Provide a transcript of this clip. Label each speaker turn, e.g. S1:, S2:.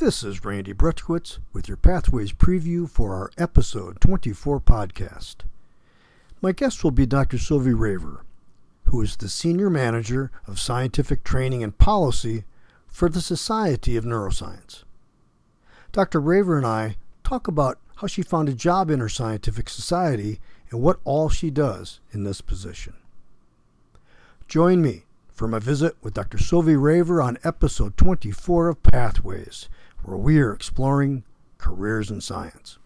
S1: This is Randy Brutkiewicz with your Pathways preview for our episode 24 podcast. My guest will be Dr. Sylvie Raver, who is the Senior Manager of Scientific Training and Policy for the Society of Neuroscience. Dr. Raver and I talk about how she found a job in her scientific society and what all she does in this position. Join me for my visit with Dr. Sylvie Raver on episode 24 of Pathways, where we are exploring careers in science.